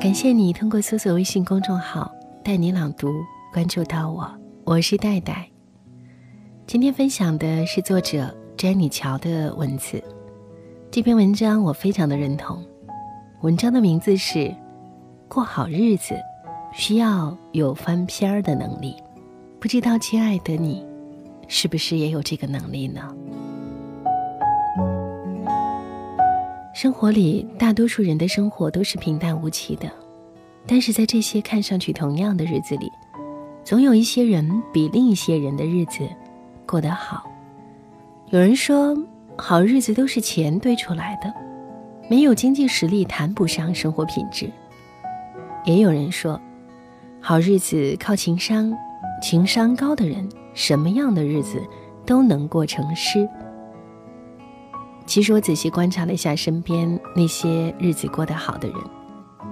感谢你通过搜索微信公众号“带你朗读”关注到我，我是戴戴。今天分享的是作者詹妮乔的文字，这篇文章我非常的认同。文章的名字是《过好日子需要有翻篇儿的能力》，不知道亲爱的你，是不是也有这个能力呢？生活里，大多数人的生活都是平淡无奇的，但是在这些看上去同样的日子里，总有一些人比另一些人的日子过得好。有人说，好日子都是钱堆出来的，没有经济实力谈不上生活品质。也有人说，好日子靠情商，情商高的人，什么样的日子都能过成诗。其实我仔细观察了一下身边那些日子过得好的人，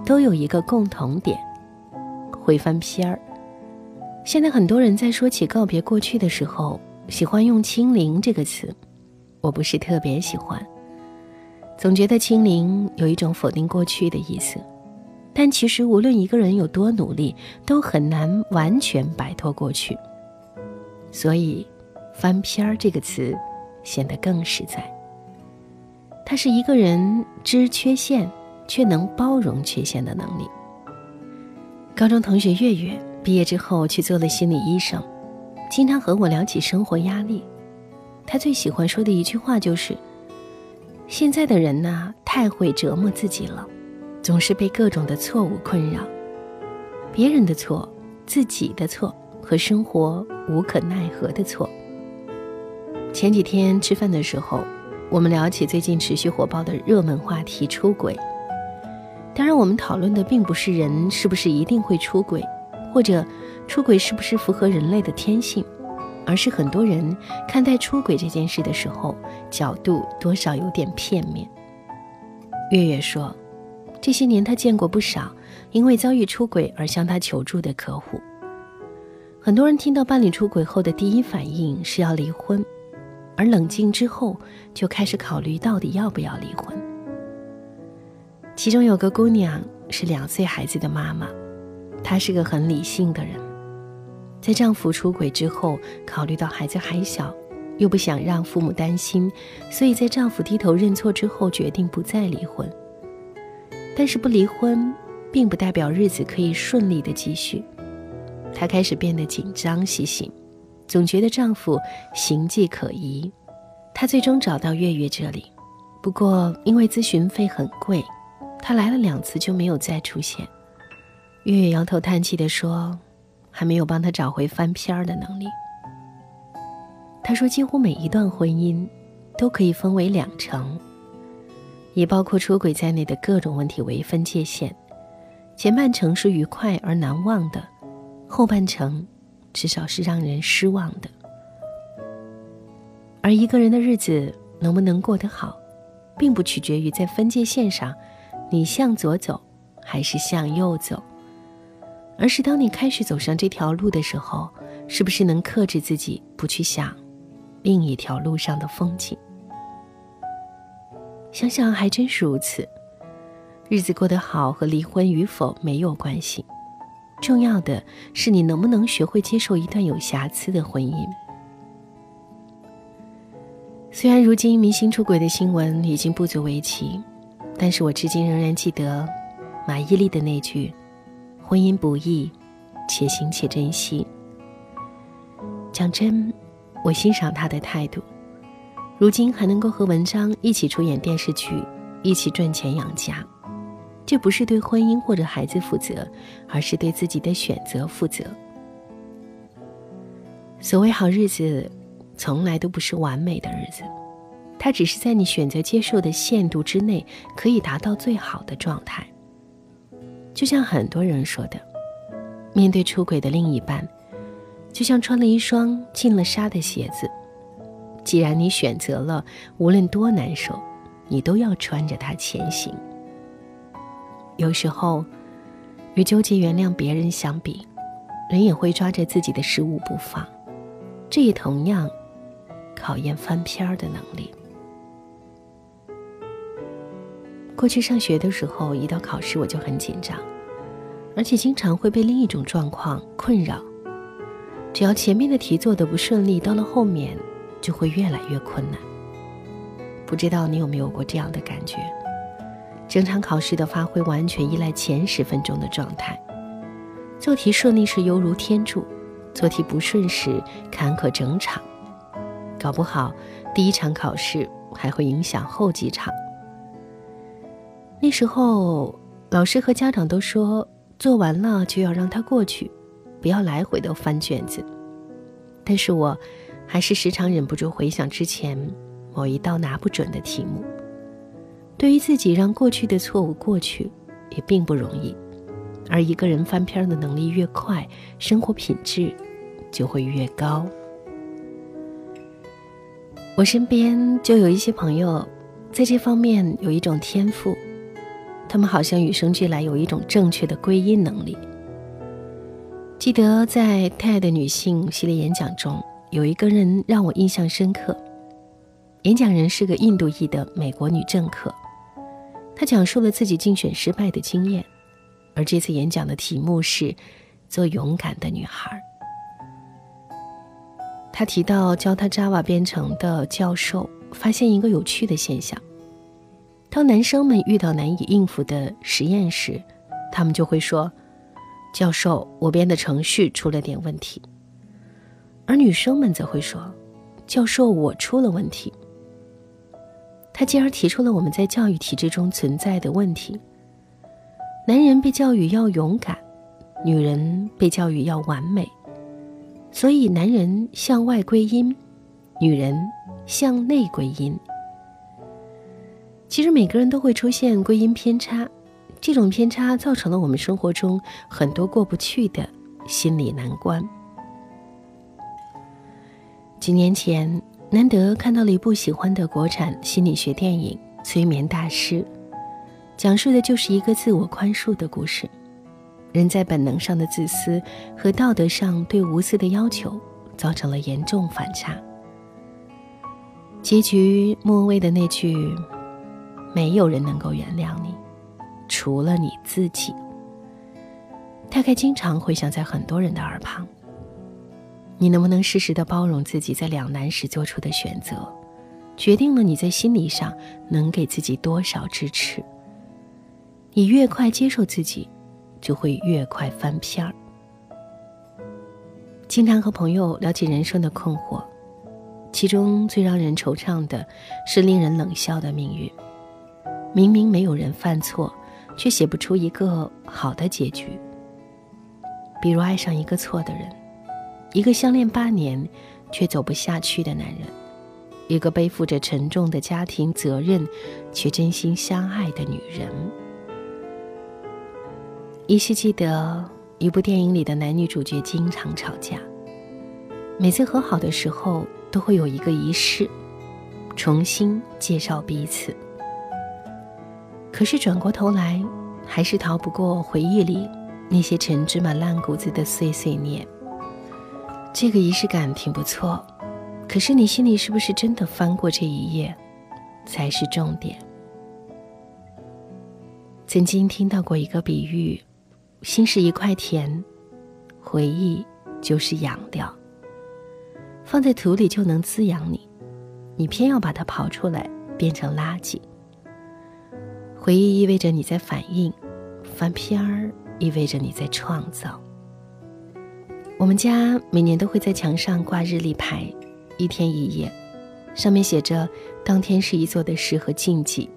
都有一个共同点：会翻篇儿。现在很多人在说起告别过去的时候，喜欢用“清零”这个词，我不是特别喜欢，总觉得“清零”有一种否定过去的意思。但其实无论一个人有多努力，都很难完全摆脱过去。所以，“翻篇儿”这个词显得更实在。它是一个人知缺陷却能包容缺陷的能力。高中同学月月毕业之后去做了心理医生，经常和我聊起生活压力。他最喜欢说的一句话就是：“现在的人呐，太会折磨自己了，总是被各种的错误困扰，别人的错、自己的错和生活无可奈何的错。”前几天吃饭的时候。我们聊起最近持续火爆的热门话题——出轨。当然，我们讨论的并不是人是不是一定会出轨，或者出轨是不是符合人类的天性，而是很多人看待出轨这件事的时候，角度多少有点片面。月月说，这些年他见过不少因为遭遇出轨而向他求助的客户。很多人听到伴侣出轨后的第一反应是要离婚。而冷静之后，就开始考虑到底要不要离婚。其中有个姑娘是两岁孩子的妈妈，她是个很理性的人，在丈夫出轨之后，考虑到孩子还小，又不想让父母担心，所以在丈夫低头认错之后，决定不再离婚。但是不离婚，并不代表日子可以顺利的继续，她开始变得紧张兮兮。总觉得丈夫行迹可疑，她最终找到月月这里，不过因为咨询费很贵，她来了两次就没有再出现。月月摇头叹气地说：“还没有帮他找回翻篇儿的能力。”她说：“几乎每一段婚姻都可以分为两成，以包括出轨在内的各种问题为分界线，前半程是愉快而难忘的，后半程。”至少是让人失望的。而一个人的日子能不能过得好，并不取决于在分界线上，你向左走还是向右走，而是当你开始走上这条路的时候，是不是能克制自己不去想另一条路上的风景？想想还真是如此。日子过得好和离婚与否没有关系。重要的是，你能不能学会接受一段有瑕疵的婚姻？虽然如今明星出轨的新闻已经不足为奇，但是我至今仍然记得马伊琍的那句：“婚姻不易，且行且珍惜。”讲真，我欣赏她的态度。如今还能够和文章一起出演电视剧，一起赚钱养家。这不是对婚姻或者孩子负责，而是对自己的选择负责。所谓好日子，从来都不是完美的日子，它只是在你选择接受的限度之内，可以达到最好的状态。就像很多人说的，面对出轨的另一半，就像穿了一双进了沙的鞋子。既然你选择了，无论多难受，你都要穿着它前行。有时候，与纠结原谅别人相比，人也会抓着自己的失误不放，这也同样考验翻篇儿的能力。过去上学的时候，一到考试我就很紧张，而且经常会被另一种状况困扰。只要前面的题做的不顺利，到了后面就会越来越困难。不知道你有没有过这样的感觉？整场考试的发挥完全依赖前十分钟的状态。做题顺利时犹如天助，做题不顺时坎坷整场。搞不好，第一场考试还会影响后几场。那时候，老师和家长都说，做完了就要让它过去，不要来回的翻卷子。但是我，还是时常忍不住回想之前某一道拿不准的题目。对于自己让过去的错误过去，也并不容易。而一个人翻篇的能力越快，生活品质就会越高。我身边就有一些朋友，在这方面有一种天赋，他们好像与生俱来有一种正确的归因能力。记得在 TED 女性系列演讲中，有一个人让我印象深刻。演讲人是个印度裔的美国女政客，他讲述了自己竞选失败的经验。而这次演讲的题目是“做勇敢的女孩”。他提到教他 Java 编程的教授发现一个有趣的现象：当男生们遇到难以应付的实验时，他们就会说：“教授，我编的程序出了点问题。”而女生们则会说：“教授，我出了问题。”他进而提出了我们在教育体制中存在的问题。男人被教育要勇敢，女人被教育要完美，所以男人向外归因，女人向内归因。其实每个人都会出现归因偏差，这种偏差造成了我们生活中很多过不去的心理难关。几年前，难得看到了一部喜欢的国产心理学电影《催眠大师》。讲述的就是一个自我宽恕的故事。人在本能上的自私和道德上对无私的要求，造成了严重反差。结局末尾的那句“没有人能够原谅你，除了你自己”，大概经常回响在很多人的耳旁。你能不能适时的包容自己在两难时做出的选择，决定了你在心理上能给自己多少支持。你越快接受自己，就会越快翻篇儿。经常和朋友聊起人生的困惑，其中最让人惆怅的是令人冷笑的命运。明明没有人犯错，却写不出一个好的结局。比如爱上一个错的人，一个相恋八年却走不下去的男人，一个背负着沉重的家庭责任却真心相爱的女人。依稀记得一部电影里的男女主角经常吵架，每次和好的时候都会有一个仪式，重新介绍彼此。可是转过头来，还是逃不过回忆里那些陈芝麻烂谷子的碎碎念。这个仪式感挺不错，可是你心里是不是真的翻过这一页，才是重点？曾经听到过一个比喻。心是一块田，回忆就是养料，放在土里就能滋养你，你偏要把它刨出来变成垃圾。回忆意味着你在反应，翻篇儿意味着你在创造。我们家每年都会在墙上挂日历牌，一天一页，上面写着当天是一做的事和禁忌。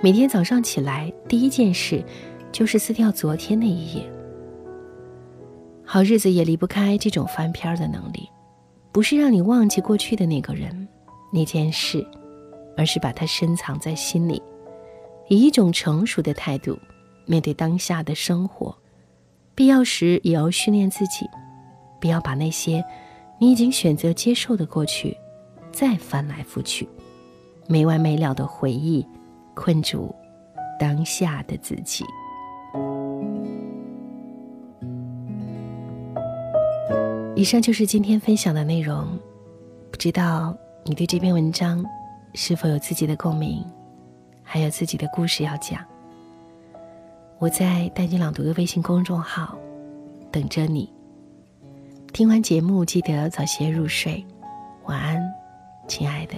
每天早上起来，第一件事。就是撕掉昨天那一页。好日子也离不开这种翻篇的能力，不是让你忘记过去的那个人、那件事，而是把它深藏在心里，以一种成熟的态度面对当下的生活。必要时也要训练自己，不要把那些你已经选择接受的过去再翻来覆去，没完没了的回忆困住当下的自己。以上就是今天分享的内容，不知道你对这篇文章是否有自己的共鸣，还有自己的故事要讲。我在带你朗读的微信公众号等着你。听完节目记得早些入睡，晚安，亲爱的。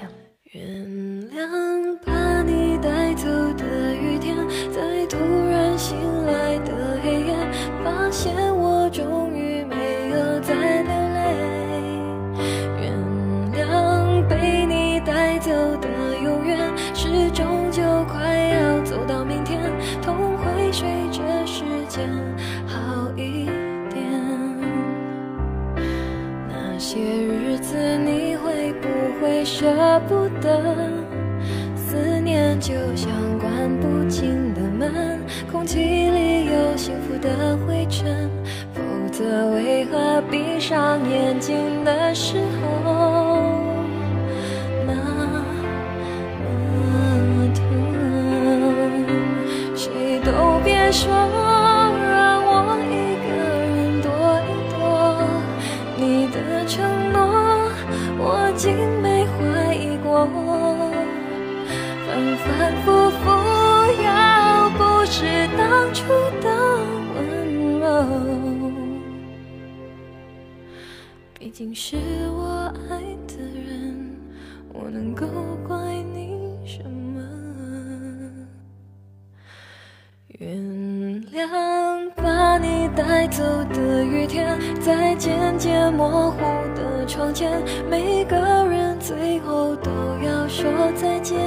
间好一点。那些日子你会不会舍不得？思念就像关不紧的门，空气里有幸福的灰尘，否则为何闭上眼睛的时候那么疼？谁都别说反反复复，要不是当初的温柔，毕竟是我爱的人，我能够怪你什么？原谅把你带走的雨天，在渐渐模糊的窗前，每个人最后都要说再见。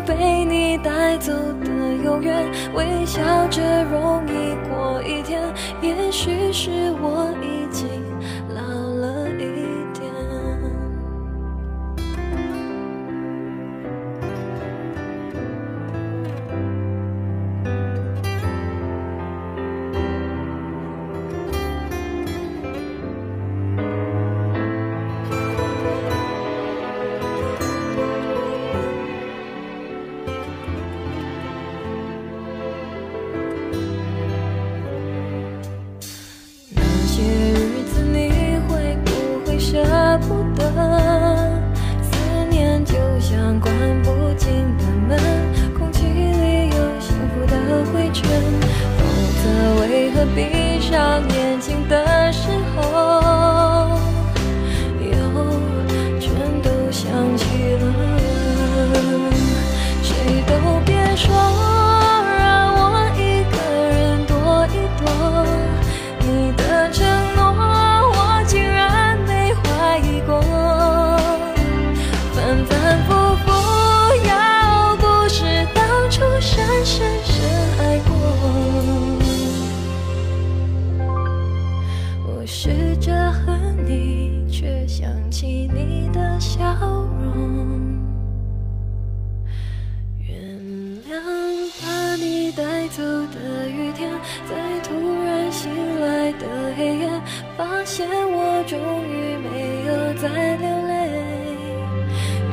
被你带走的永远，微笑着容易过一天。也许是我一试着恨你，却想起你的笑容。原谅把你带走的雨天，在突然醒来的黑夜，发现我终于没有再流泪。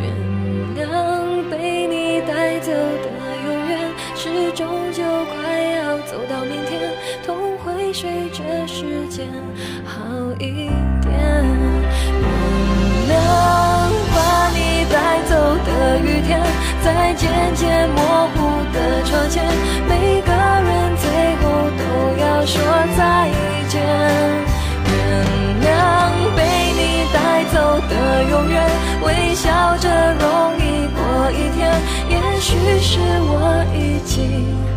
原谅被你带走的永远，是终究快要走到明，随着时间好一点。原谅把你带走的雨天，在渐渐模糊的窗前，每个人最后都要说再见。原谅被你带走的永远，微笑着容易过一天。也许是我已经。